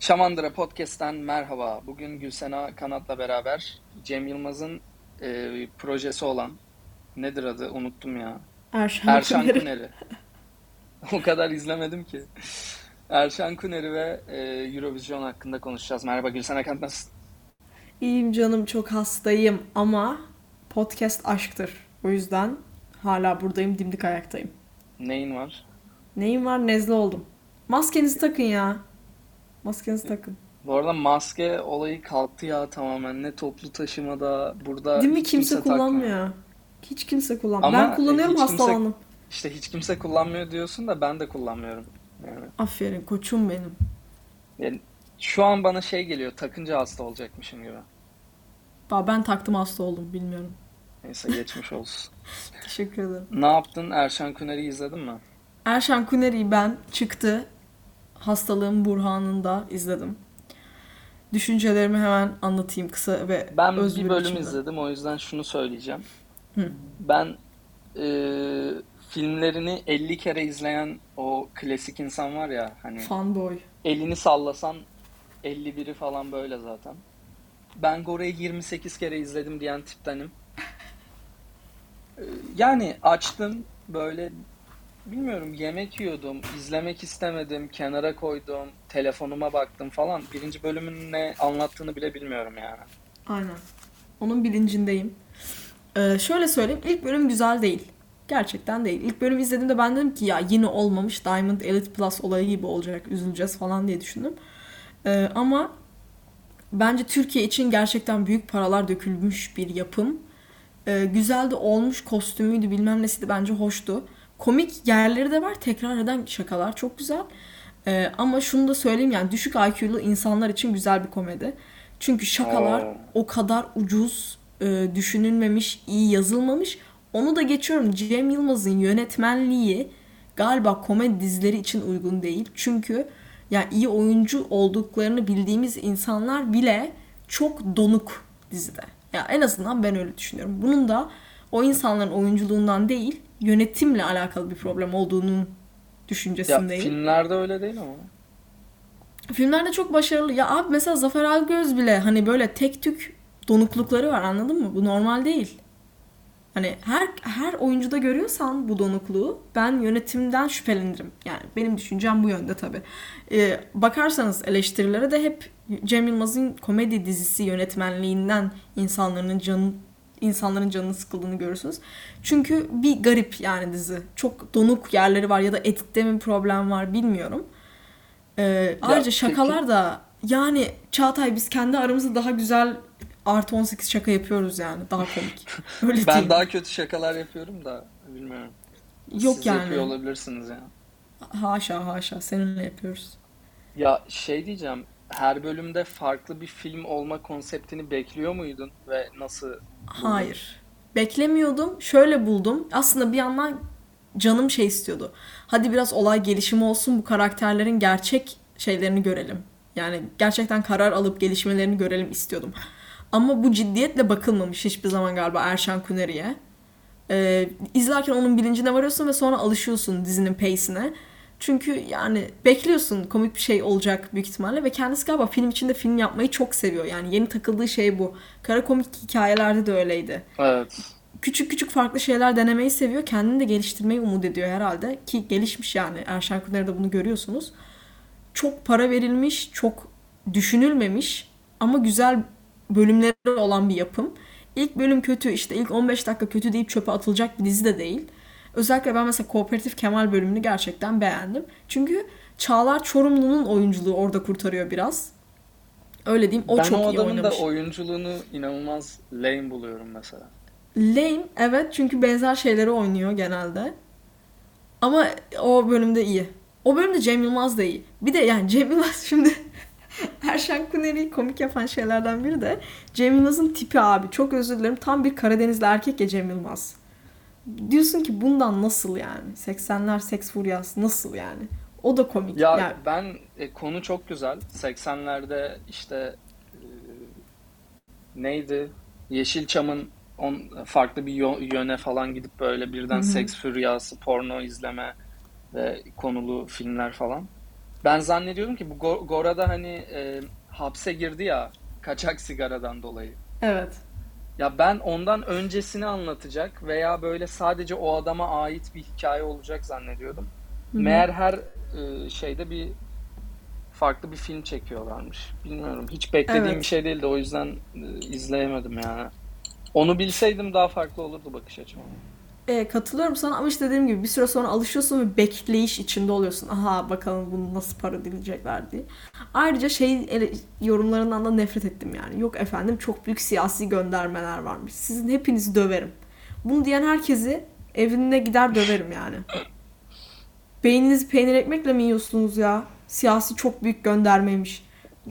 Şamandıra Podcast'ten merhaba. Bugün Gülsena Kanat'la beraber Cem Yılmaz'ın e, projesi olan nedir adı unuttum ya. Erşan, Erşan Kuneri. Kuneri. O kadar izlemedim ki. Erşan Kuneri ve e, Eurovision hakkında konuşacağız. Merhaba Gülsena Kanat nasılsın? İyiyim canım çok hastayım ama podcast aşktır. O yüzden hala buradayım dimdik ayaktayım. Neyin var? Neyim var nezle oldum. Maskenizi takın ya. Maskenizi takın. Bu arada maske olayı kalktı ya tamamen. Ne toplu taşımada burada Değil mi kimse takmıyor. kullanmıyor. Hiç kimse kullanmıyor. Ama Ben kullanıyorum hiç kimse- hastalandım. İşte hiç kimse kullanmıyor diyorsun da ben de kullanmıyorum. Yani, Aferin koçum benim. yani şu an bana şey geliyor takınca hasta olacakmışım gibi. Ba- Ben taktım hasta oldum bilmiyorum. Neyse geçmiş olsun. Teşekkür ederim. Ne yaptın? Erşan Kuneri'yi izledin mi? Erşan Kuneri'yi ben çıktı hastalığım burhanında izledim. Düşüncelerimi hemen anlatayım kısa ve Ben öz bir bir bölüm biçimde. izledim o yüzden şunu söyleyeceğim. Hı. Ben e, filmlerini 50 kere izleyen o klasik insan var ya hani Fanboy. elini sallasan 51'i falan böyle zaten. Ben Gore'yi 28 kere izledim diyen tiptenim. E, Yani açtım böyle bilmiyorum yemek yiyordum, izlemek istemedim, kenara koydum, telefonuma baktım falan. Birinci bölümün ne anlattığını bile bilmiyorum yani. Aynen. Onun bilincindeyim. Ee, şöyle söyleyeyim. ilk bölüm güzel değil. Gerçekten değil. İlk bölümü izlediğimde ben dedim ki ya yine olmamış. Diamond Elite Plus olayı gibi olacak. Üzüleceğiz falan diye düşündüm. Ee, ama bence Türkiye için gerçekten büyük paralar dökülmüş bir yapım. Ee, güzel de olmuş. Kostümüydü bilmem nesiydi. Bence hoştu. Komik yerleri de var. Tekrar eden şakalar çok güzel. Ee, ama şunu da söyleyeyim yani düşük IQ'lu insanlar için güzel bir komedi. Çünkü şakalar Oo. o kadar ucuz, e, düşünülmemiş, iyi yazılmamış. Onu da geçiyorum. Cem Yılmaz'ın yönetmenliği galiba komedi dizileri için uygun değil. Çünkü yani iyi oyuncu olduklarını bildiğimiz insanlar bile çok donuk dizide. Ya en azından ben öyle düşünüyorum. Bunun da o insanların oyunculuğundan değil, yönetimle alakalı bir problem olduğunun Ya düşüncesindeyim. filmlerde öyle değil ama. Filmlerde çok başarılı. Ya abi mesela Zafer Algöz bile hani böyle tek tük donuklukları var anladın mı? Bu normal değil. Hani her her oyuncuda görüyorsan bu donukluğu ben yönetimden şüphelenirim. Yani benim düşüncem bu yönde tabii. Ee, bakarsanız eleştirilere de hep Cem Yılmaz'ın komedi dizisi yönetmenliğinden insanların canı insanların canını sıkıldığını görürsünüz. Çünkü bir garip yani dizi. Çok donuk yerleri var ya da editte mi problem var bilmiyorum. Ee, ayrıca şakalar da yani Çağatay biz kendi aramızda daha güzel artı 18 şaka yapıyoruz yani. Daha komik. Öyle Ben diyeyim. daha kötü şakalar yapıyorum da bilmiyorum. Yok Siz yani. yapıyor olabilirsiniz ya. Haşa haşa seninle yapıyoruz. Ya şey diyeceğim. Her bölümde farklı bir film olma konseptini bekliyor muydun ve nasıl buldun? Hayır. Beklemiyordum. Şöyle buldum. Aslında bir yandan canım şey istiyordu. Hadi biraz olay gelişimi olsun bu karakterlerin gerçek şeylerini görelim. Yani gerçekten karar alıp gelişmelerini görelim istiyordum. Ama bu ciddiyetle bakılmamış hiçbir zaman galiba Erşan Kuneri'ye. Ee, izlerken onun bilincine varıyorsun ve sonra alışıyorsun dizinin pace'ine. Çünkü yani bekliyorsun komik bir şey olacak büyük ihtimalle ve kendisi galiba film içinde film yapmayı çok seviyor. Yani yeni takıldığı şey bu. Kara komik hikayelerde de öyleydi. Evet. Küçük küçük farklı şeyler denemeyi seviyor. Kendini de geliştirmeyi umut ediyor herhalde. Ki gelişmiş yani. Erşen Kuneri'de bunu görüyorsunuz. Çok para verilmiş, çok düşünülmemiş ama güzel bölümleri olan bir yapım. İlk bölüm kötü işte ilk 15 dakika kötü deyip çöpe atılacak bir dizi de değil. Özellikle ben mesela Kooperatif Kemal bölümünü gerçekten beğendim. Çünkü Çağlar Çorumlu'nun oyunculuğu orada kurtarıyor biraz. Öyle diyeyim. O Ben çok o iyi adamın da oyunculuğunu inanılmaz lame buluyorum mesela. Lame evet çünkü benzer şeyleri oynuyor genelde. Ama o bölümde iyi. O bölümde Cem Yılmaz da iyi. Bir de yani Cem Yılmaz şimdi Erşen Kuneri'yi komik yapan şeylerden biri de Cem Yılmaz'ın tipi abi. Çok özür dilerim. Tam bir Karadenizli erkek ya Cem Yılmaz. Diyorsun ki bundan nasıl yani? 80'ler seks furyası nasıl yani? O da komik. Ya Yani ben e, konu çok güzel. 80'lerde işte e, neydi? Yeşilçam'ın on, farklı bir yöne falan gidip böyle birden Hı hı. seks füryası, porno izleme ve konulu filmler falan. Ben zannediyorum ki bu Go- Gora'da hani e, hapse girdi ya kaçak sigaradan dolayı. Evet. Ya ben ondan öncesini anlatacak veya böyle sadece o adama ait bir hikaye olacak zannediyordum. Hı hı. Meğer her e, şeyde bir farklı bir film çekiyorlarmış. Bilmiyorum. Hiç beklediğim bir Evet. şey değildi. O yüzden e, izleyemedim yani. Onu bilseydim daha farklı olurdu bakış açım. E, katılıyorum sana ama işte dediğim gibi bir süre sonra alışıyorsun ve bekleyiş içinde oluyorsun. Aha bakalım bunu nasıl parodileyecekler diye. Ayrıca şey yorumlarından da nefret ettim yani. Yok efendim çok büyük siyasi göndermeler varmış. Sizin hepinizi döverim. Bunu diyen herkesi evine gider döverim yani. Beyninizi peynir ekmekle mi yiyorsunuz ya? Siyasi çok büyük göndermeymiş.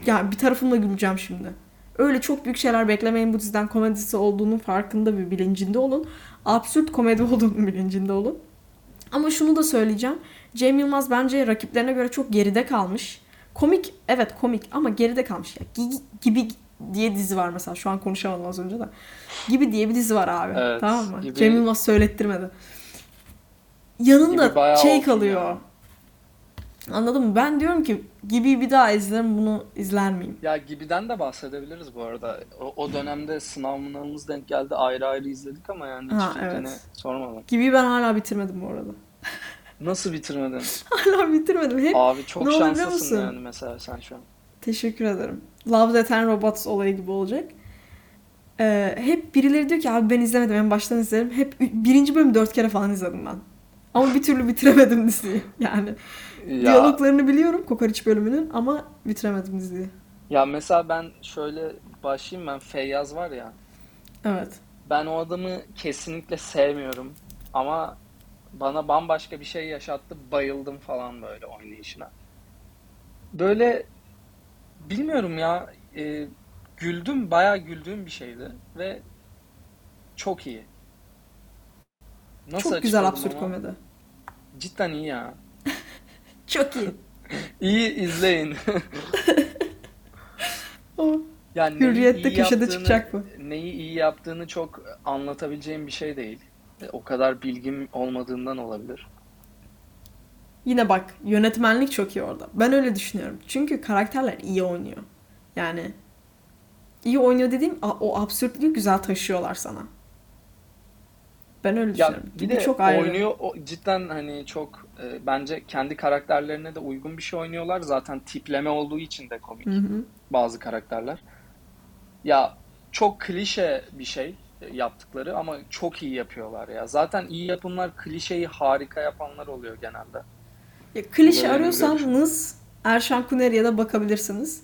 Yani bir tarafımla güleceğim şimdi. Öyle çok büyük şeyler beklemeyin bu diziden komedisi olduğunun farkında bir bilincinde olun. Absürt komedi olduğunun bilincinde olun. Ama şunu da söyleyeceğim. Cem Yılmaz bence rakiplerine göre çok geride kalmış. Komik, evet komik ama geride kalmış. Ya, Gi- gibi diye dizi var mesela. Şu an konuşamadım az önce de. Gibi diye bir dizi var abi. Evet, tamam mı? Gibi- Cem Yılmaz söylettirmedi. Yanında şey kalıyor. ya. Anladın mı? Ben diyorum ki gibi bir daha izlerim bunu izler miyim? Ya Gibi'den de bahsedebiliriz bu arada. O, o dönemde sınav mınavımız denk geldi. Ayrı ayrı izledik ama yani hiç Ha, evet. sormadım. Gibi ben hala bitirmedim bu arada. Nasıl bitirmedin? Hala bitirmedim. Hep Abi çok Ne şanslısın yani mesela sen şu an. Teşekkür ederim. Love, Death and Robots olayı gibi olacak. Ee, hep birileri diyor ki abi ben izlemedim en baştan izlerim. Hep birinci bölüm dört kere falan izledim ben. Ama bir türlü bitiremedim diziyi. Yani Ya, diyaloglarını biliyorum Kokoreç bölümünün ama bitiremedim diziyi. ya mesela ben şöyle başlayayım ben Feyyaz var ya. Evet. Ben o adamı kesinlikle sevmiyorum ama bana bambaşka bir şey yaşattı. Bayıldım falan böyle oynayışına. Böyle bilmiyorum ya e, güldüm bayağı güldüğüm bir şeydi ve çok iyi. Nasıl Çok güzel absürt ama? komedi. Cidden iyi ya. Çok iyi. İyi izleyin. Yani Hürriyet'te köşede yaptığını, çıkacak bu. neyi iyi yaptığını çok anlatabileceğim bir şey değil. O kadar bilgim olmadığından olabilir. Yine bak yönetmenlik çok iyi orada. Ben öyle düşünüyorum. Çünkü karakterler iyi oynuyor. Yani iyi oynuyor dediğim o absürtlüğü güzel taşıyorlar sana. Ben öyle Ya düşünüyorum. bir Gibi de çok ayrı. oynuyor o, cidden hani çok e, bence kendi karakterlerine de uygun bir şey oynuyorlar. Zaten tipleme olduğu için de komik Hı hı. bazı karakterler. Ya çok klişe bir şey e, yaptıkları ama çok iyi yapıyorlar ya. Zaten iyi yapımlar klişeyi harika yapanlar oluyor genelde. Ya klişe görüşüm. arıyorsanız Erşan Kuneri'ye de bakabilirsiniz.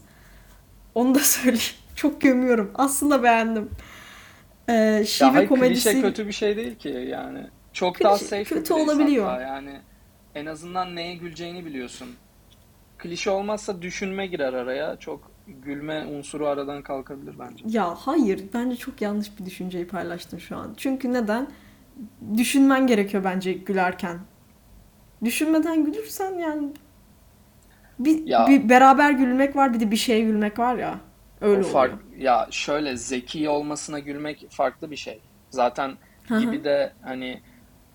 Onu da söyleyeyim. Çok gömüyorum. Aslında beğendim. Ee, Ya şive hayır klişe komedisi kötü bir şey değil ki yani. Çok Klişe daha safe kötü olabiliyor. hatta yani. En azından neye güleceğini biliyorsun. Klişe olmazsa düşünme girer araya. Çok gülme unsuru aradan kalkabilir bence. Ya hayır, bence çok yanlış bir düşünceyi paylaştın şu an. Çünkü neden? Düşünmen gerekiyor bence gülerken. Düşünmeden gülürsen yani bir, Ya bir beraber gülmek var bir de bir şeye gülmek var ya. o Öyle fark oluyor. ya şöyle zeki olmasına gülmek farklı bir şey. Zaten gibi de hani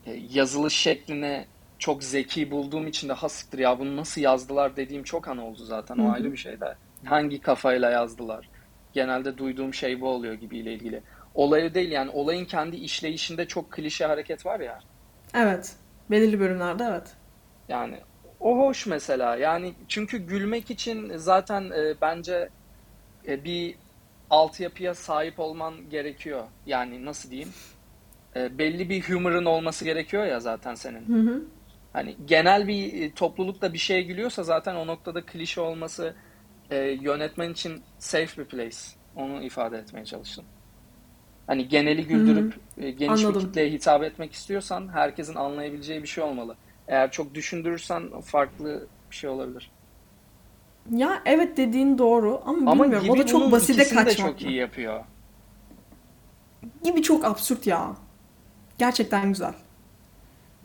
e, yazılış şekline çok zeki bulduğum için de ha siktir ya bunu nasıl yazdılar dediğim çok an oldu zaten. O hı. ayrı bir şey de. Hangi kafayla yazdılar? Genelde duyduğum şey bu oluyor gibiyle ilgili. Olayı değil yani olayın kendi işleyişinde çok klişe hareket var ya. Evet. Belirli bölümlerde evet. Yani o hoş mesela. Yani çünkü gülmek için zaten e, bence e, bir altyapıya sahip olman gerekiyor. Yani nasıl diyeyim? E, belli bir humor'ın olması gerekiyor ya zaten senin. Hı hı. Hani genel bir e, topluluk da bir şeye gülüyorsa zaten o noktada klişe olması e, yönetmen için safe bir place. Onu ifade etmeye çalıştım. Hani geneli güldürüp e, geniş bir Anladım. kitleye hitap etmek istiyorsan herkesin anlayabileceği bir şey olmalı. Eğer çok düşündürürsen farklı bir şey olabilir. Ya evet dediğin doğru ama Ama bilmiyorum o da çok basite kaçmak çok iyi yapıyor. gibi çok absürt ya. Gerçekten güzel.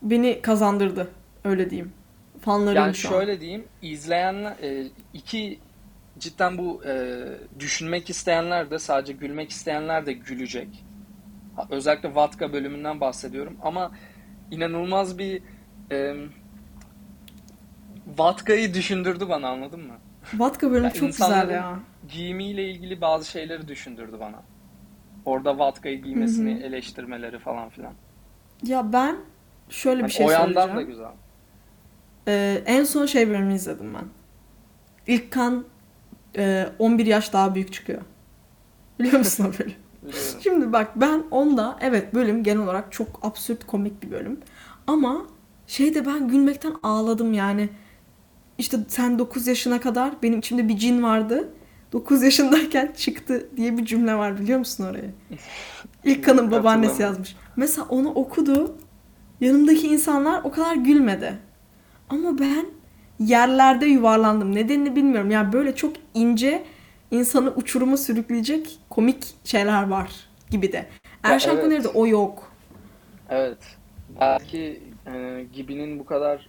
Beni kazandırdı öyle diyeyim. Fanlarıyım Yani şu an. şöyle diyeyim, izleyenler e, iki cidden bu e, düşünmek isteyenler de sadece gülmek isteyenler de gülecek. Ha, Özellikle Vatka bölümünden bahsediyorum ama inanılmaz bir e, Vatka'yı düşündürdü bana anladın mı? Vatka bölümü Ya çok güzel ya. giyimiyle ilgili bazı şeyleri düşündürdü bana. Orada Vatka'yı giymesini eleştirmeleri falan filan. Ya ben şöyle bir Hani şey o yandan da söyleyeceğim. güzel. Ee, en son şey bölümünü izledim ben. İlk kan e, 11 yaş daha büyük çıkıyor. Biliyor musun o? Biliyorum. Şimdi bak ben onda evet bölüm genel olarak çok absürt komik bir bölüm. Ama şeyde ben gülmekten ağladım yani. İşte sen 9 yaşına kadar benim içimde bir cin vardı. 9 yaşındayken çıktı diye bir cümle var biliyor musun oraya? İlk kanın babaannesi yazmış. Mesela onu okudu. Yanımdaki insanlar o kadar gülmedi. Ama ben yerlerde yuvarlandım. Nedenini bilmiyorum. Yani böyle çok ince insanı uçuruma sürükleyecek komik şeyler var gibi de. Erşen evet. Kuner'de o yok. Evet. Belki e, Gibi'nin bu kadar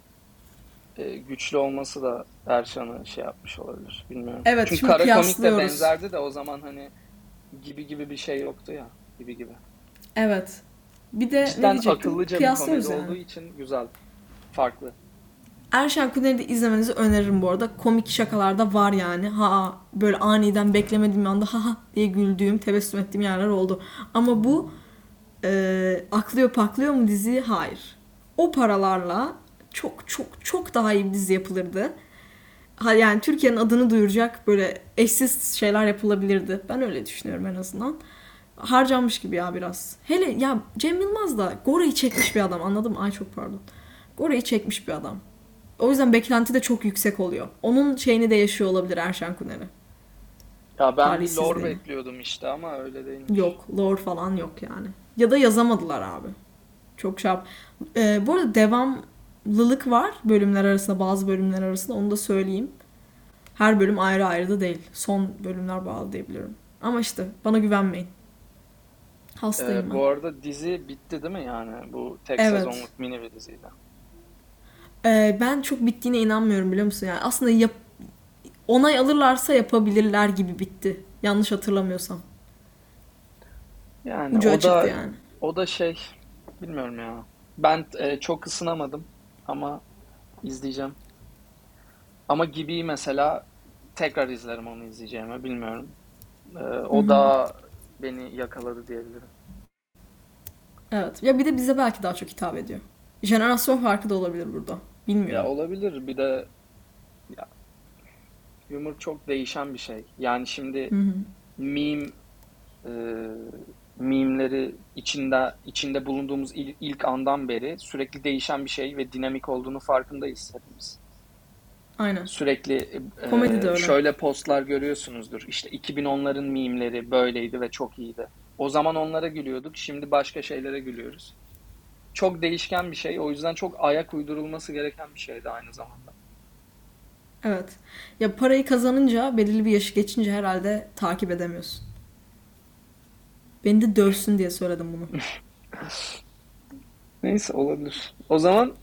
e, güçlü olması da Erşan'ı şey yapmış olabilir. Bilmiyorum. Evet, Çünkü kara komik de benzerdi de o zaman hani Gibi gibi bir şey yoktu ya. Gibi gibi. Evet. Bir de ne Cidden diyecektim? akıllıca bir komedi yani. olduğu için güzel. Farklı. Erşen Kuner'i de izlemenizi öneririm bu arada. Komik şakalarda var yani. Ha böyle aniden beklemediğim anda ha ha diye güldüğüm, tebessüm ettiğim yerler oldu. Ama bu e, aklıyor paklıyor mu dizi? Hayır. O paralarla çok çok çok daha iyi bir dizi yapılırdı. Yani Türkiye'nin adını duyuracak böyle eşsiz şeyler yapılabilirdi. Ben öyle düşünüyorum en azından. Harcanmış gibi ya biraz. Hele ya Cem Yılmaz da Gora'yı çekmiş bir adam anladın mı? Ay çok pardon. Gora'yı çekmiş bir adam. O yüzden beklenti de çok yüksek oluyor. Onun şeyini de yaşıyor olabilir Erşen Kuner'i. Ya ben lore bekliyordum işte ama öyle değilmiş. Yok, lore falan yok yani. Ya da yazamadılar abi. Çok şey yap- Ee, bu arada devamlılık var bölümler arasında, bazı bölümler arasında. Onu da söyleyeyim. Her bölüm ayrı ayrı da değil. Son bölümler bağlı diyebiliyorum. Ama işte bana güvenmeyin. Hastayım Ee, ben. bu arada dizi bitti değil mi yani? Bu tek Evet. sezonluk mini bir diziydi. Ee, ben çok bittiğine inanmıyorum biliyor musun? Yani aslında yap onay alırlarsa yapabilirler gibi bitti. Yanlış hatırlamıyorsam. Yani Ucu o da yani. o da şey bilmiyorum ya. Ben e, çok ısınamadım ama izleyeceğim. Ama gibi mesela tekrar izlerim onu izleyeceğimi bilmiyorum. Ee, o da beni yakaladı diyebilirim. Evet. Ya bir de bize belki daha çok hitap ediyor. Jenerasyon farkı da olabilir burada. Ya Bilmiyorum. olabilir bir de ya, humor çok değişen bir şey. Yani şimdi Hı hı. meme e, meme'leri içinde içinde bulunduğumuz il- ilk andan beri sürekli değişen bir şey ve dinamik olduğunu farkındayız hepimiz. Aynen. Sürekli e, Komedi öyle. şöyle postlar görüyorsunuzdur. İşte 2010'ların meme'leri böyleydi ve çok iyiydi. O zaman onlara gülüyorduk, şimdi başka şeylere gülüyoruz. Çok değişken bir şey. O yüzden çok ayak uydurulması gereken bir şeydi aynı zamanda. Evet. Ya parayı kazanınca belirli bir yaşı geçince herhalde takip edemiyorsun. Beni de dövsün diye söyledim bunu. Neyse olabilir. O zaman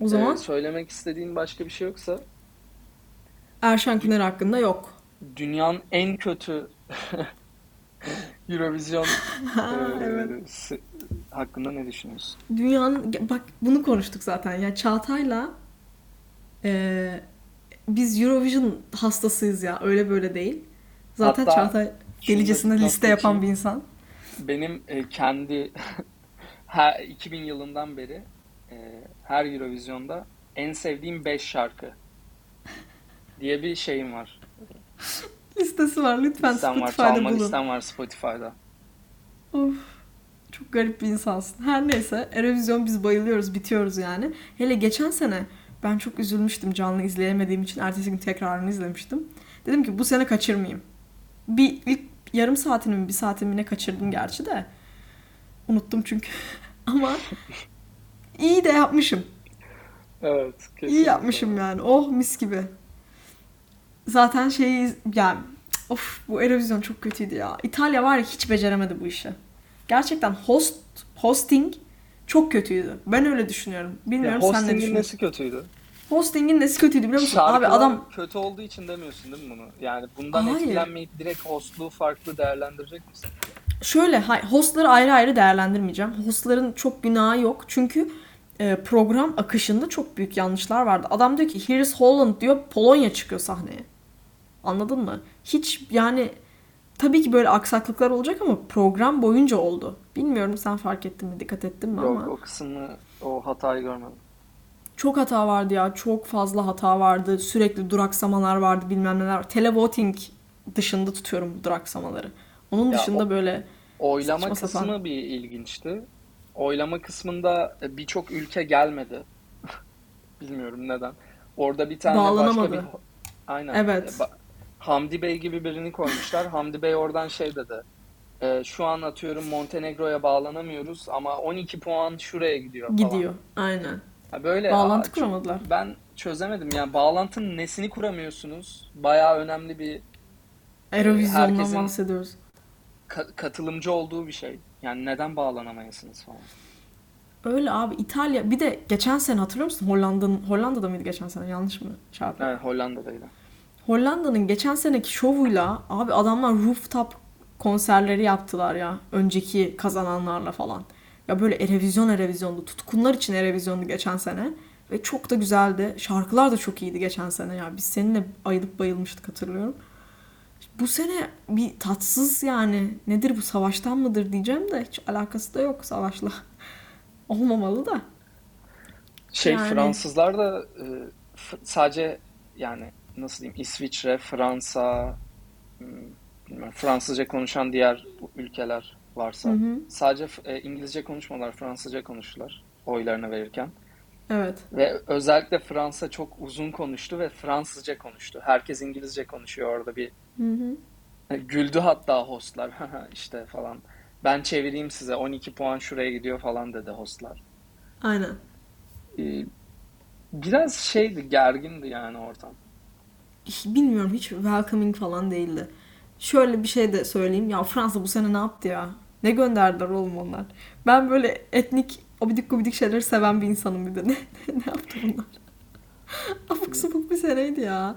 O zaman e, söylemek istediğin başka bir şey yoksa Erşen Kuner hakkında yok. dünyanın en kötü Eurovision Ha, e, evet. hakkında ne düşünüyorsun? Dünyanın bak bunu konuştuk zaten ya Çağatay'la e, biz Eurovision hastasıyız ya öyle böyle değil. Zaten Hatta Çağatay not liste yapan bir insan. Benim e, kendi her 2000 yılından beri e, her Eurovision'da en sevdiğim 5 şarkı diye bir şeyim var. Listesi var lütfen Listem var, Spotify'da çalma bulun. listem var Spotify'da. Of, çok garip bir insansın. Her neyse Eurovision biz bayılıyoruz bitiyoruz yani. Hele geçen sene ben çok üzülmüştüm canlı izleyemediğim için ertesi gün tekrarını izlemiştim. Dedim ki bu sene kaçırmayayım. Bir ilk yarım saatini mi bir saatini ne kaçırdım gerçi de. Unuttum çünkü. Ama iyi de yapmışım. Evet, İyi kesinlikle. yapmışım yani. Oh mis gibi. Zaten şeyi yani of bu Eurovision çok kötüydü ya. İtalya var ya hiç beceremedi bu işi. Gerçekten host hosting çok kötüydü. Ben öyle düşünüyorum. Ya Bilmiyorum sen ne düşünüyorsun? nesi kötüydü? Hosting'in nesi kötüydü biliyor musun? Abi Şarkılar adam kötü olduğu için demiyorsun değil mi bunu? Yani bundan Hayır. etkilenmeyip direkt hostluğu farklı değerlendirecek misin? şöyle hay- hostları ayrı ayrı değerlendirmeyeceğim. Hostların çok günahı yok. Çünkü e, program akışında çok büyük yanlışlar vardı. Adam diyor ki Here's Holland diyor Polonya çıkıyor sahneye. Anladın mı? Hiç yani tabii ki böyle aksaklıklar olacak ama program boyunca oldu. Bilmiyorum sen fark ettin mi, dikkat ettin mi Yok ama o kısmını o hatayı görmedim. çok hata vardı ya. Çok fazla hata vardı. Sürekli duraksamalar vardı, bilmem neler. Televoting dışında tutuyorum bu duraksamaları. Onun Ya dışında o böyle oylama kısmı sapan. bir ilginçti. Oylama kısmında e, birçok ülke gelmedi. Bilmiyorum neden. Orada bir tane başka bir aynen Evet. ba- Hamdi Bey gibi birini koymuşlar. Hamdi Bey oradan şey dedi. E, şu an atıyorum Montenegro'ya bağlanamıyoruz ama 12 puan şuraya gidiyor falan. gidiyor. Aynen. Ha böyle Bağlantı çok- kuramadılar. ben çözemedim. Yani bağlantının nesini kuramıyorsunuz? Bayağı önemli bir Eurovision'dan herkesin bahsediyoruz. ka- katılımcı olduğu bir şey. Yani neden bağlanamayasınız falan. Öyle abi İtalya bir de geçen sene hatırlıyor musun? Hollanda'nın Hollanda'da mıydı geçen sene? Yanlış mı çarpı? Evet Hollanda'daydı. Hollanda'nın geçen seneki şovuyla abi adamlar rooftop konserleri yaptılar ya. Önceki kazananlarla falan. Ya böyle Erevizyon Erevizyondu. Tutkunlar için Erevizyondu geçen sene. Ve çok da güzeldi. Şarkılar da çok iyiydi geçen sene ya. Biz seninle ayılıp bayılmıştık hatırlıyorum. Bu sene bir tatsız yani. Nedir bu savaştan mıdır diyeceğim de hiç alakası da yok savaşla. Olmamalı da. Şey Yani Fransızlar da e, sadece yani nasıl diyeyim İsviçre, Fransa, bilmiyorum, Fransızca konuşan diğer ülkeler hı varsa hı. sadece f- e, İngilizce konuşmalar, Fransızca konuştular oylarını verirken. Evet. Ve özellikle Fransa çok uzun konuştu ve Fransızca konuştu. Herkes İngilizce konuşuyor orada bir Hı hı. e, güldü hatta hostlar işte falan. Ben çevireyim size 12 puan şuraya gidiyor falan dedi hostlar. Aynen. Ee, biraz şeydi gergindi yani ortam. Bilmiyorum hiç welcoming falan değildi. Şöyle bir şey de söyleyeyim. Ya Fransa bu sene ne yaptı ya? Ne gönderdiler oğlum onlar? Ben böyle etnik abidik gubidik şeyleri seven bir insanım bir de. Ne, ne, ne yaptı bunlar? Abuk sabuk bir seneydi ya.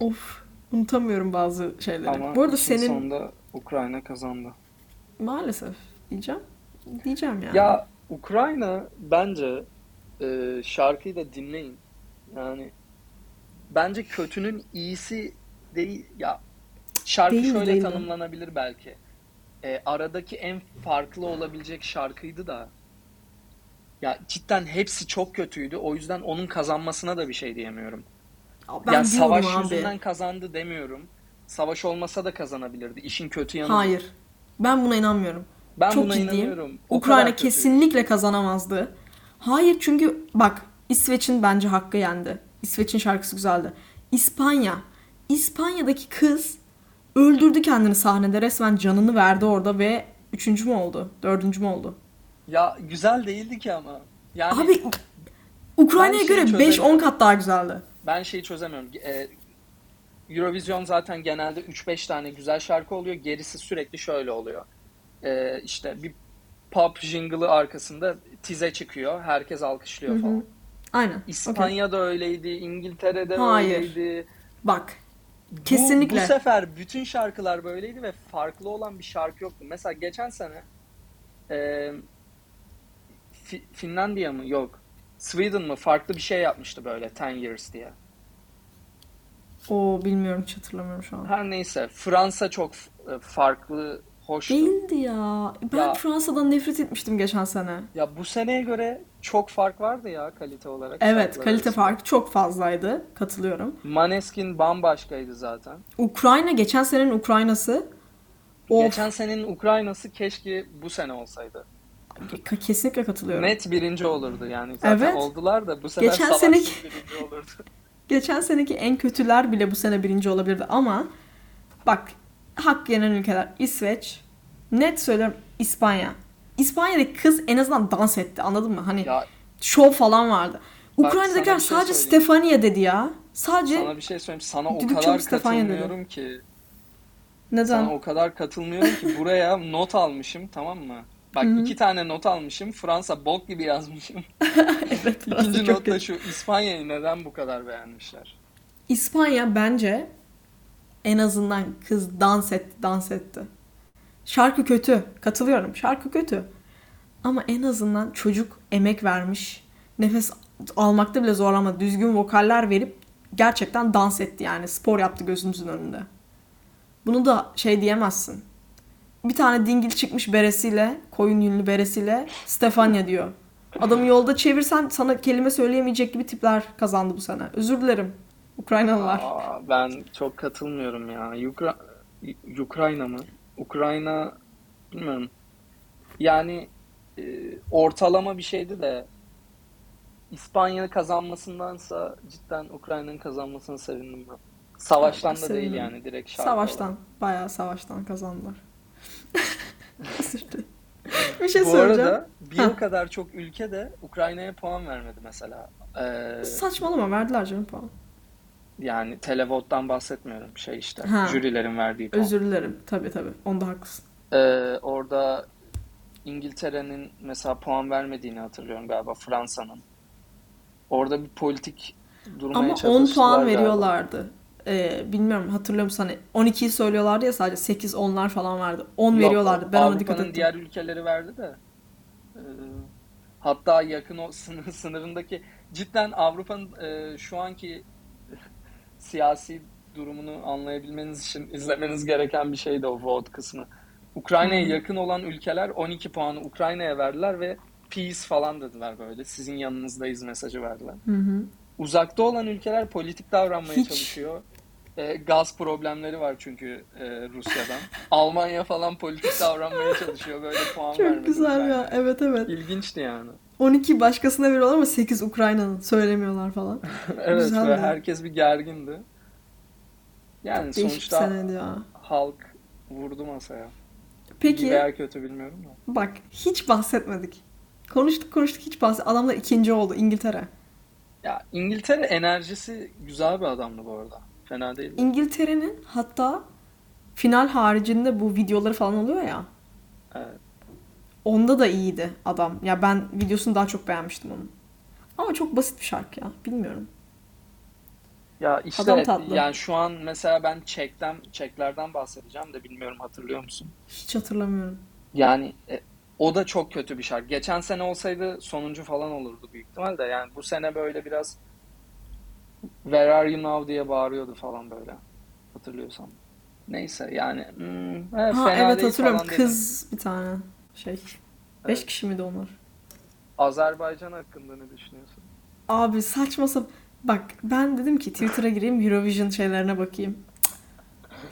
Of. Unutamıyorum bazı şeyleri. Ama Bu arada senin sonunda Ukrayna kazandı. maalesef diyeceğim. Diyeceğim yani. Ya Ukrayna bence e, şarkıyı da dinleyin. Yani bence kötünün iyisi değil. Ya şarkı Değildi şöyle değildi. tanımlanabilir belki. E, aradaki en farklı olabilecek şarkıydı da. Ya cidden hepsi çok kötüydü. O yüzden onun kazanmasına da bir şey diyemiyorum. Ya Ya ben diyorum savaş abi. yüzünden kazandı demiyorum. Savaş olmasa da kazanabilirdi. İşin kötü yanı. Hayır. Ben buna inanmıyorum. Ben Çok buna ciddiyim. inanıyorum. O Ukrayna kesinlikle kazanamazdı. Hayır çünkü bak İsveç'in bence hakkı yendi. İsveç'in şarkısı güzeldi. İspanya. İspanya'daki kız öldürdü kendini sahnede. Resmen canını verdi orada ve üçüncü mü oldu? Dördüncü mü oldu? Ya güzel değildi ki ama. Yani Abi Ukrayna'ya göre şeyi 5-10 çözemiyorum. kat daha güzeldi. ben şeyi çözemiyorum. Ee, Eurovision zaten genelde 3-5 tane güzel şarkı oluyor. Gerisi sürekli şöyle oluyor. Ee, işte bir pop jingle'ı arkasında tize çıkıyor. Herkes alkışlıyor hı. falan. Aynen. İspanya'da öyleydi, İngiltere'de Hayır. öyleydi. Bak. Bu, Kesinlikle. bu sefer bütün şarkılar böyleydi ve farklı olan bir şarkı yoktu. Mesela geçen sene e, Fi- Finlandiya mı? Yok. Sweden mı? Farklı bir şey yapmıştı böyle 10 Years diye. O bilmiyorum hiç hatırlamıyorum şu an. Her neyse Fransa çok e, farklı, hoştu. Değildi ya. Ben Ya Fransa'dan nefret etmiştim geçen sene. ya bu seneye göre çok fark vardı ya kalite olarak Evet, kalite arasında. farkı çok fazlaydı. Katılıyorum. Maneskin bambaşkaydı zaten. Ukrayna geçen senenin Ukraynası. Of. Geçen senenin Ukraynası keşke bu sene olsaydı. Kesinlikle katılıyorum. Net birinci olurdu yani. Zaten Evet. oldular da bu sefer Geçen seneki birinci olurdu. geçen seneki en kötüler bile bu sene birinci olabilirdi ama bak hak yenen ülkeler İsveç, net söylüyorum İspanya. İspanya'daki kız en azından dans etti anladın mı? Hani Ya şov falan vardı. Ukrayna'dakiler şey sadece söyleyeyim. Stefania dedi ya. Sadece Sana bir şey söyleyeyim. Sana o kadar Stefania dedi. katılmıyorum ki. Neden? Sana o kadar katılmıyorum ki buraya not almışım tamam mı? Bak Hı hı. iki tane not almışım. Fransa bok gibi yazmışım. Evet, İkinci not da şu. İspanya'yı neden bu kadar beğenmişler? İspanya bence en azından kız dans etti, dans etti. Şarkı kötü. Katılıyorum. Şarkı kötü. Ama en azından çocuk emek vermiş. Nefes almakta bile zorlamadı. Düzgün vokaller verip gerçekten dans etti yani. Spor yaptı gözümüzün önünde. Bunu da şey diyemezsin. Bir tane dingil çıkmış beresiyle, koyun yünlü beresiyle Stefania diyor. Adamı yolda çevirsen sana kelime söyleyemeyecek gibi tipler kazandı bu sene. Özür dilerim. Ukraynalılar. Aa, ben çok katılmıyorum ya. Ukra Ukrayna mı? Ukrayna bilmiyorum. Yani e, ortalama bir şeydi de İspanya kazanmasındansa cidden Ukrayna'nın kazanmasını sevindim ben. Savaştan da değil Sevindim. yani direkt şarkı Savaştan. olarak. Bayağı savaştan kazandılar. Bir şey Bu soracağım. arada bir o kadar çok ülke de Ukrayna'ya puan vermedi mesela. Ee, Saçmalama verdiler canım puan. Yani televote'dan bahsetmiyorum şey işte Ha. jürilerin verdiği puan. Özür dilerim. Tabii tabii. Onda haklısın. Ee, orada İngiltere'nin mesela puan vermediğini hatırlıyorum galiba Fransa'nın. Orada bir politik durmaya Ama 10 çalıştılar puan galiba. veriyorlardı. Ee, bilmiyorum hatırlıyor musun hani 12'yi söylüyorlardı ya sadece 8 onlar falan vardı. 10 Yok, veriyorlardı. Ben ona dikkat ettim. diğer ülkeleri verdi de. Ee, hatta yakın o sınır, sınırındaki cidden Avrupa'nın e, şu anki siyasi durumunu anlayabilmeniz için izlemeniz gereken bir şeydi o vote kısmı. Ukrayna'ya yakın olan ülkeler 12 puanı Ukrayna'ya verdiler ve peace falan dediler böyle. Sizin yanınızdayız mesajı verdiler. Hı hı. Uzakta olan ülkeler politik davranmaya Hiç. çalışıyor. E, gaz problemleri var çünkü e, Rusya'dan. Almanya falan politik davranmaya çalışıyor. Böyle puan Çok vermedi güzel Ukrayna. ya. Evet evet. İlginçti yani. 12 başkasına veriyorlar ama 8 Ukrayna'nın söylemiyorlar falan. Evet Güzel ve herkes bir gergindi. Yani Değişik sonuçta ya. halk vurdu masaya. İyi Peki veya kötü bilmiyorum da. bak hiç bahsetmedik. Konuştuk konuştuk hiç bahset. Adamlar ikinci oldu İngiltere. Ya İngiltere enerjisi güzel bir adamdı bu arada. Fena değil. İngiltere'nin hatta final haricinde bu videoları falan oluyor ya. Evet. Onda da iyiydi adam. Ya ben videosunu daha çok beğenmiştim onun. Ama çok basit bir şarkı ya. Bilmiyorum. Ya işte Adam tatlı. yani şu an mesela ben Çek'ten Çeklerden bahsedeceğim de bilmiyorum hatırlıyor musun? Hiç hatırlamıyorum. Yani e, o da çok kötü bir şarkı. Geçen sene olsaydı sonuncu falan olurdu büyük ihtimalle. Yani bu sene böyle biraz Where are you now diye bağırıyordu falan böyle. Hatırlıyorsan. Neyse yani hmm, evet, Ha evet hatırlıyorum. falan dedim. Kız bir tane şey. Beş Evet. kişi miydi onlar? Azerbaycan hakkında ne düşünüyorsun? Abi saçma sap- Bak ben dedim ki Twitter'a gireyim Eurovision şeylerine bakayım.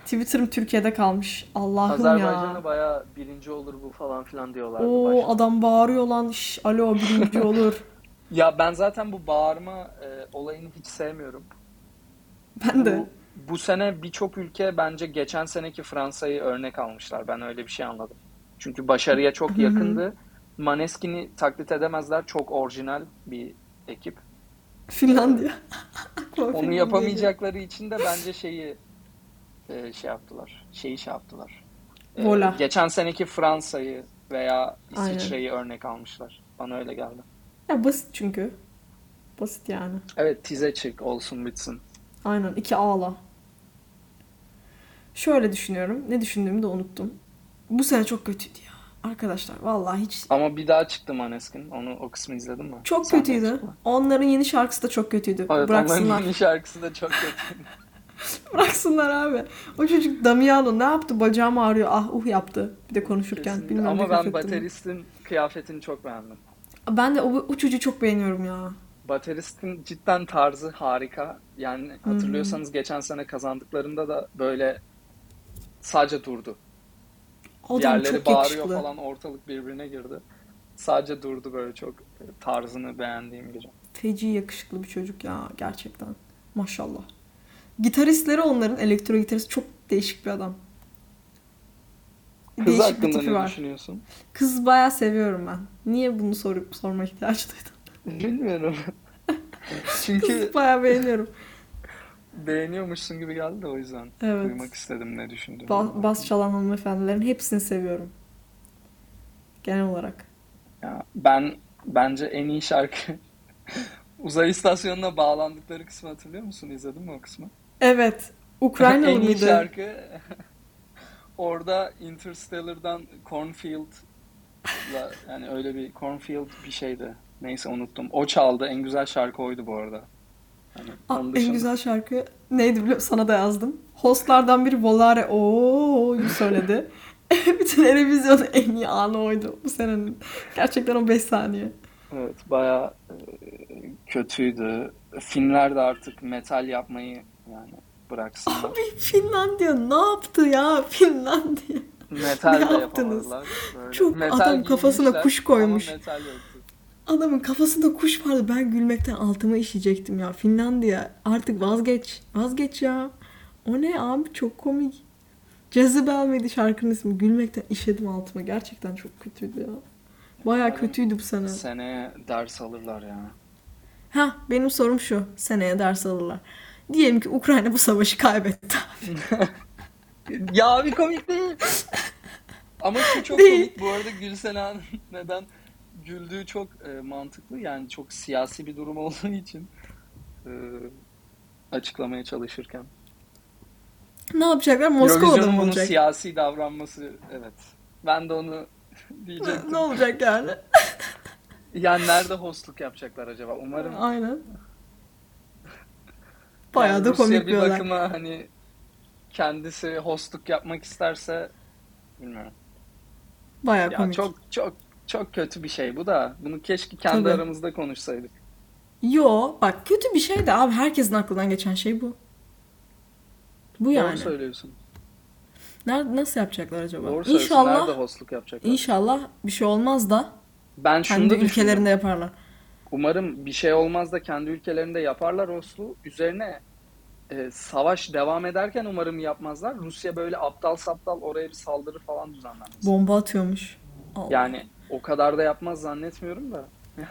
Twitter'ım Türkiye'de kalmış. Allah'ım Azerbaycan'a ya. baya birinci olur bu falan filan diyorlardı Oo başta. adam bağırıyor lan. Şş, alo birinci olur. Ya ben zaten bu bağırma e, olayını hiç sevmiyorum. Ben de. Bu, bu sene birçok ülke bence geçen seneki Fransa'yı örnek almışlar. Ben öyle bir şey anladım. Çünkü başarıya çok Hı hı. yakındı. Maneskin'i taklit edemezler. Çok orijinal bir ekip. Finlandiya. Aklıma Onu yapamayacakları için de bence şeyi e, şey yaptılar. Şeyi şey yaptılar. E, Vola. geçen seneki Fransa'yı veya. İsviçre'yi örnek almışlar. Bana öyle geldi. Ya basit çünkü. Basit yani. Evet tize çık olsun bitsin. Aynen iki ağla. Şöyle düşünüyorum. Ne düşündüğümü de unuttum. Bu sene çok kötüydü ya. Arkadaşlar vallahi hiç Ama bir daha çıktı Maneskin. Onu o kısmı izledin mi? çok Sahneye kötüydü. Onların yeni şarkısı da çok kötüydü. Evet onların Bıraksınlar. yeni şarkısı da çok kötü. Bıraksınlar abi. O çocuk Damiano ne yaptı? Bacağım ağrıyor. Ah uh yaptı. Bir de konuşurken. Kesinlikle. Bilmiyorum Ama ben bateristin kıyafetini çok beğendim. Ben de o, o çocuğu çok beğeniyorum ya. Bateristin cidden tarzı harika. Yani hatırlıyorsanız geçen sene kazandıklarında da böyle sadece durdu. Adam Diğerleri çok bağırıyor yakışıklı. falan ortalık birbirine girdi. Sadece durdu böyle çok tarzını beğendiğim biri. Feci yakışıklı bir çocuk ya gerçekten. Maşallah. Gitaristleri onların elektro gitarist çok değişik bir adam. Kız Değişik hakkında ne var. düşünüyorsun? Kız bayağı seviyorum ben. Niye bunu sorup sorma ihtiyacı duydum? Bilmiyorum. Çünkü Kız bayağı beğeniyorum. Beğeniyormuşsun gibi geldi de o yüzden Evet. duymak istedim ne düşündüğünü. Ba- bas çalan hanımefendilerin hepsini seviyorum. Genel olarak. Ya ben bence en iyi şarkı uzay istasyonuna bağlandıkları kısmı hatırlıyor musun? İzledin mi o kısmı? Evet. Ukraynalı En iyi mıydı? şarkı orada Interstellar'dan Cornfield Yani öyle bir cornfield bir şeydi. Neyse unuttum. O çaldı. En güzel şarkı oydu bu arada. Hani Aa, en dışında- güzel şarkı neydi biliyor musun? Sana da yazdım. Hostlardan biri Volare ooo söyledi. Bütün Eurovision'un en iyi anı oydu bu senenin. Gerçekten o 5 saniye. Evet, bayağı e, kötüydü. Finler de artık metal yapmayı yani bıraksınlar. Abi Finlandiya ne yaptı ya Finlandiya? Metal Ne yaptınız? Böyle. Çok Metal adam kafasına kuş koymuş. Metal yoktu. Adamın kafasında kuş vardı. Ben gülmekten altıma işeyecektim ya. Finlandiya artık vazgeç. Vazgeç ya. O ne abi çok komik. Jezebel miydi şarkının ismi? Gülmekten işedim altıma. Gerçekten çok kötüydü ya. Baya kötüydü bu sene. Seneye ders alırlar ya. Ha benim sorum şu. Seneye ders alırlar. Diyelim ki Ukrayna bu savaşı kaybetti. Ya abi komik değil. Ama şu çok Değil. komik. Bu arada Gülsena'nın neden güldüğü çok e, mantıklı. Yani çok siyasi bir durum olduğu için e, açıklamaya çalışırken. ne yapacaklar? Moskova'da mı olacak? siyasi davranması evet. Ben de onu diyecektim. ne olacak yani? Yani nerede hostluk yapacaklar acaba? Umarım Aynen. Bayağı yani da Rusya komik bir bir olay. bakıma hani kendisi hostluk yapmak isterse bilmiyorum. Bayağı Ya komik. çok çok çok kötü bir şey bu da. Bunu keşke kendi Tabii. aramızda konuşsaydık. Yo bak kötü bir şey de abi herkesin aklından geçen şey bu. Bu Doğru yani. söylüyorsun. Nerede, nasıl yapacaklar acaba? Doğru. İnşallah Nerede hostluk yapacaklar? inşallah bir şey olmaz da Ben şunu kendi da ülkelerinde yaparlar. Umarım bir şey olmaz da kendi ülkelerinde yaparlar hostluğu. Üzerine e, savaş devam ederken umarım yapmazlar. Rusya böyle aptal saptal oraya bir saldırı falan düzenlemez. Bomba atıyormuş. Allah. Yani o kadar da yapmaz zannetmiyorum da.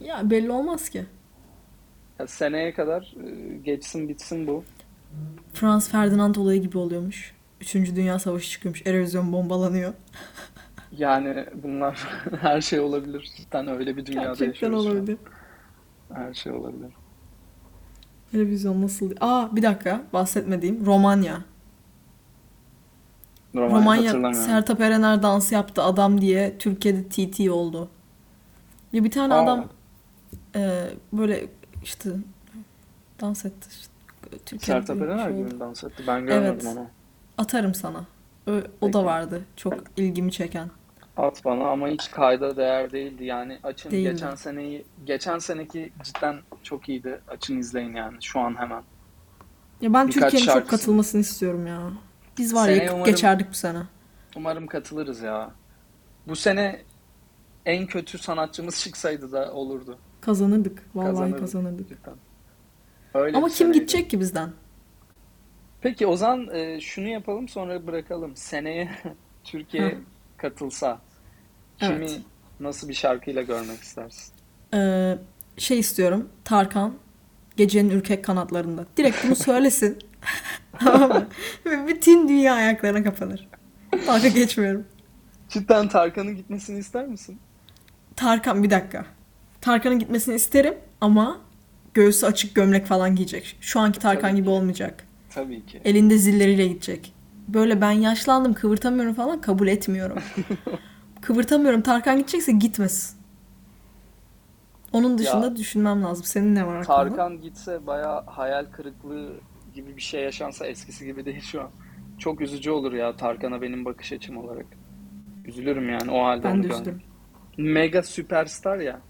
Ya belli olmaz ki. Ya seneye kadar e, geçsin bitsin bu. Frans Ferdinand olayı gibi oluyormuş. Üçüncü Dünya Savaşı çıkıyormuş. Erozyon bombalanıyor. Yani bunlar her şey olabilir. Cidden öyle bir dünyada Gerçekten yaşıyoruz an. olabilir. Her şey olabilir. Televizyon nasıl? Aa bir dakika bahsetmediğim Romanya. Romanya hatırlamıyorum. Sertab Erener dans yaptı adam diye Türkiye'de TT oldu. Ya bir tane Aa. adam e, böyle işte dans etti. işte. Türkiye'de Sertab Erener şey gibi mi dans etti? Ben görmedim Evet. onu. Atarım sana. O Peki. da vardı. Çok ilgimi çeken. At bana ama hiç kayda değer değildi. Yani açın Değildi. geçen seneyi geçen seneki cidden çok iyiydi. Açın izleyin yani şu an hemen. Ya ben Birkaç Türkiye'nin çok katılmasını istiyorum ya. Biz var ya Seneye yakıp umarım- geçerdik bu sene. Umarım katılırız ya. Bu sene en kötü sanatçımız çıksaydı da olurdu. Kazanırdık. Vallahi Kazanırdık. kazanırdık. Cidden. Öyle Ama bir kim seneydi. gidecek ki bizden? Peki o zaman e, şunu yapalım sonra bırakalım. Seneye Türkiye katılsa kimi Evet. nasıl bir şarkıyla görmek istersin? Ee, şey istiyorum. Tarkan gecenin ürkek kanatlarında. Direkt bunu söylesin. Tamam mı? Ve bütün dünya ayaklarına kapanır. Dalga geçmiyorum. Cidden Tarkan'ın gitmesini ister misin? Tarkan bir dakika. Tarkan'ın gitmesini isterim ama göğsü açık gömlek falan giyecek. Şu anki Tarkan Tabii gibi ki. olmayacak. Tabii ki. Elinde zilleriyle gidecek. Böyle ben yaşlandım kıvırtamıyorum falan kabul etmiyorum. kıvırtamıyorum Tarkan gidecekse gitmesin. Onun dışında Ya, düşünmem lazım. Senin ne var aklında? Tarkan gitse bayağı hayal kırıklığı gibi bir şey yaşansa eskisi gibi değil şu an. Çok üzücü olur ya Tarkan'a benim bakış açım olarak. Üzülürüm yani o halde Ben de üzülürüm. Mega süperstar ya.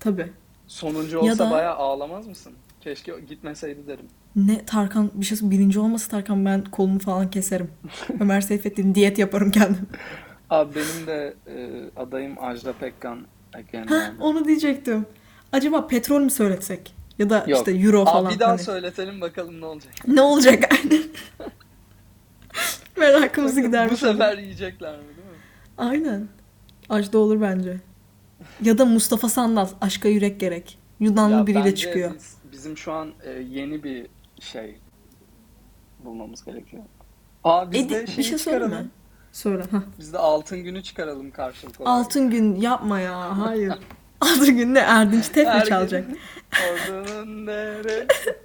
Tabii. Sonuncu Ya olsa da- bayağı ağlamaz mısın? Keşke gitmeseydi derim. Ne Tarkan bir şey birinci olmasa Tarkan ben kolumu falan keserim. Ömer Seyfettin diyet yaparım kendim. Abi benim de e, adayım Ajda Pekkan Heh, yani. onu diyecektim. Acaba petrol mü söyletsek? Ya da Yok. işte euro Abi falan bir daha hani. söyletelim bakalım ne olacak. Ne olacak aynen. Merakımızı gidermiş. Bu sefer yiyecekler mi değil mi? Aynen. Ajda olur bence. Ya da Mustafa Sandal. Aşka yürek gerek. Yunanlı Ya biriyle bence çıkıyor. biz- bizim şu an e, yeni bir şey bulmamız gerekiyor. Aa biz Edi, de bir şey söyleme. çıkaralım. Söyle. Hah. Biz de altın günü çıkaralım karşılık olarak. Altın gün yapma ya. Hayır. Altın gün ne? Erdinç Tek mi çalacak? gün Ordunun neresi?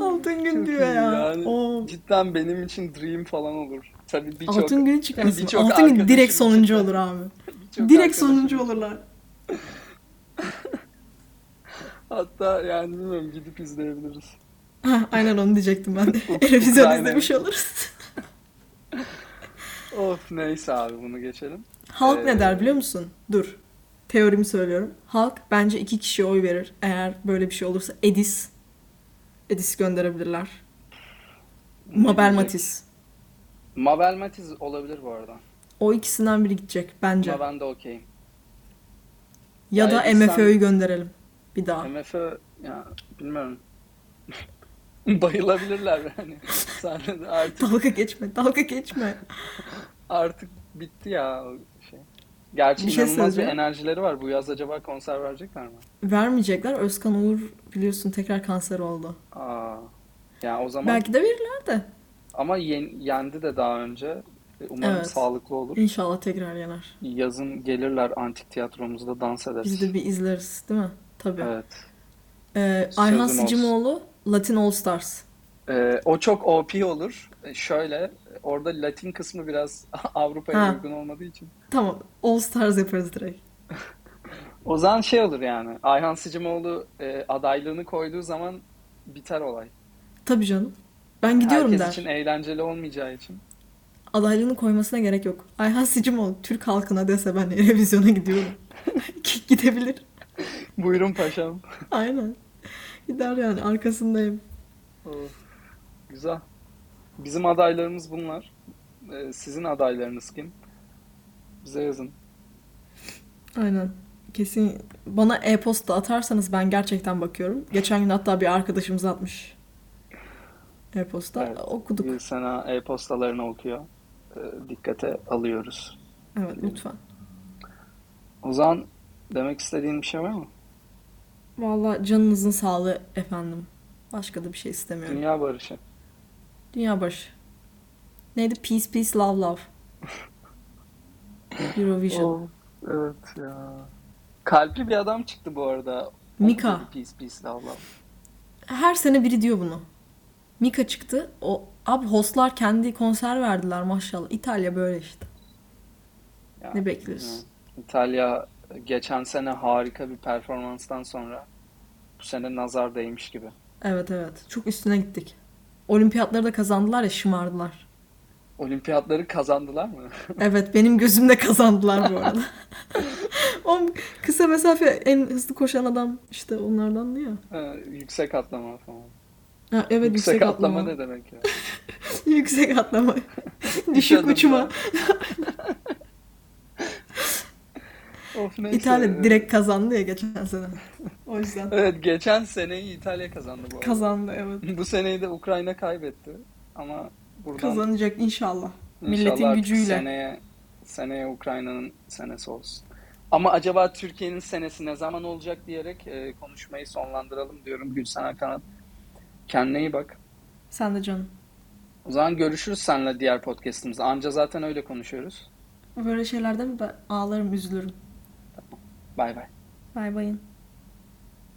Altın gün diyor ya. yani. Oo. Cidden benim için dream falan olur. Tabii birçok Altın günü çıkmasın. birçok Altın arkadaşım direkt sonuncu olur abi. birçok Direkt arkadaşım sonuncu olurlar. Hatta yani bilmiyorum gidip izleyebiliriz. Heh, aynen onu diyecektim ben de. Erevizyon Aynen. izlemiş oluruz. Of neyse abi bunu geçelim. Halk ne Ee, der biliyor musun? Dur. Teorimi söylüyorum. Halk bence iki kişiye oy verir. Eğer böyle bir şey olursa Edis. Edis gönderebilirler. Ne Mabel diyecek? Matiz. Mabel Matiz olabilir bu arada. O ikisinden biri gidecek bence. Ama ben de okeyim. Ya Ya da MFÖ'yü gönderelim. Bir daha. MFÖ ya bilmiyorum. Bayılabilirler yani. Sahnede artık Dalga geçme, dalga geçme. artık bitti ya şey. Gerçi Bir şey inanılmaz bir söyleyeceğim. enerjileri var. Bu yaz acaba konser verecekler mi? Vermeyecekler. Özkan Uğur biliyorsun tekrar kanser oldu. Aa. Yani o zaman Belki de verirler de. ama yen- yendi de daha önce. Umarım Evet. sağlıklı olur. İnşallah tekrar yener. Yazın gelirler antik tiyatromuzda dans ederiz. Biz de bir izleriz değil mi? Tabii. Evet. Ee, Ayhan Sözüm olsun. Sicimoğlu, Latin All Stars. Ee, o çok OP olur. Ee, Şöyle, orada Latin kısmı biraz Avrupa'ya uygun olmadığı için. Tamam, All Stars yaparız direkt. O zaman şey olur yani. Ayhan Sicimoğlu e, adaylığını koyduğu zaman biter olay. Tabii canım. Ben gidiyorum Herkes der. için eğlenceli olmayacağı için. Adaylığını koymasına gerek yok. Ayhan Sicimoğlu Türk halkına dese ben Eurovision'a gidiyorum. Gidebilir. Buyurun paşam. Aynen. Gider yani arkasındayım. Of, Güzel. Bizim adaylarımız bunlar. Ee, sizin adaylarınız kim? Bize yazın. Aynen. Kesin bana e-posta atarsanız ben gerçekten bakıyorum. Geçen gün hatta bir arkadaşımız atmış. E-posta. Evet. Okuduk. Gülsena e-postalarını okuyor. Ee, dikkate alıyoruz. Evet lütfen. O zaman demek istediğin bir şey var mı? Vallahi canınızın sağlığı efendim. Başka da bir şey istemiyorum. Dünya barışı. Dünya barışı. Neydi? Peace, peace, love, love. Eurovision. Oh, evet ya. Kalpli bir adam çıktı bu arada. Mika. Da Peace peace love love. Her sene biri diyor bunu. Mika çıktı. O abi hostlar kendi konser verdiler maşallah. İtalya böyle işte. Ya, Ne bekliyorsun? ya. İtalya geçen sene harika bir performanstan sonra bu sene nazar değmiş gibi. Evet evet. Çok üstüne gittik. Olimpiyatları da kazandılar ya şımardılar. Olimpiyatları kazandılar mı? Evet benim gözümde kazandılar bu arada. o kısa mesafe en hızlı koşan adam işte onlardan ya. Ha, yüksek atlama falan. Ha, evet yüksek, yüksek, atlama. atlama. ne demek ya? yüksek atlama. Düşük uçma. Of neyse. İtalya direkt kazandı ya geçen sene. O yüzden. Evet geçen seneyi İtalya kazandı bu arada. Kazandı evet. Bu seneyi de Ukrayna kaybetti. Ama buradan Kazanacak inşallah. İnşallah Milletin gücüyle. Seneye, seneye Ukrayna'nın senesi olsun. Ama acaba Türkiye'nin senesi ne zaman olacak diyerek e, konuşmayı sonlandıralım diyorum Gülsen Hakan'a. Kendine iyi bak. Sen de canım. O zaman görüşürüz seninle diğer podcastımızda. Anca zaten öyle konuşuyoruz. Böyle şeylerden ben ağlarım, üzülürüm. Bay bay. Bay bayın.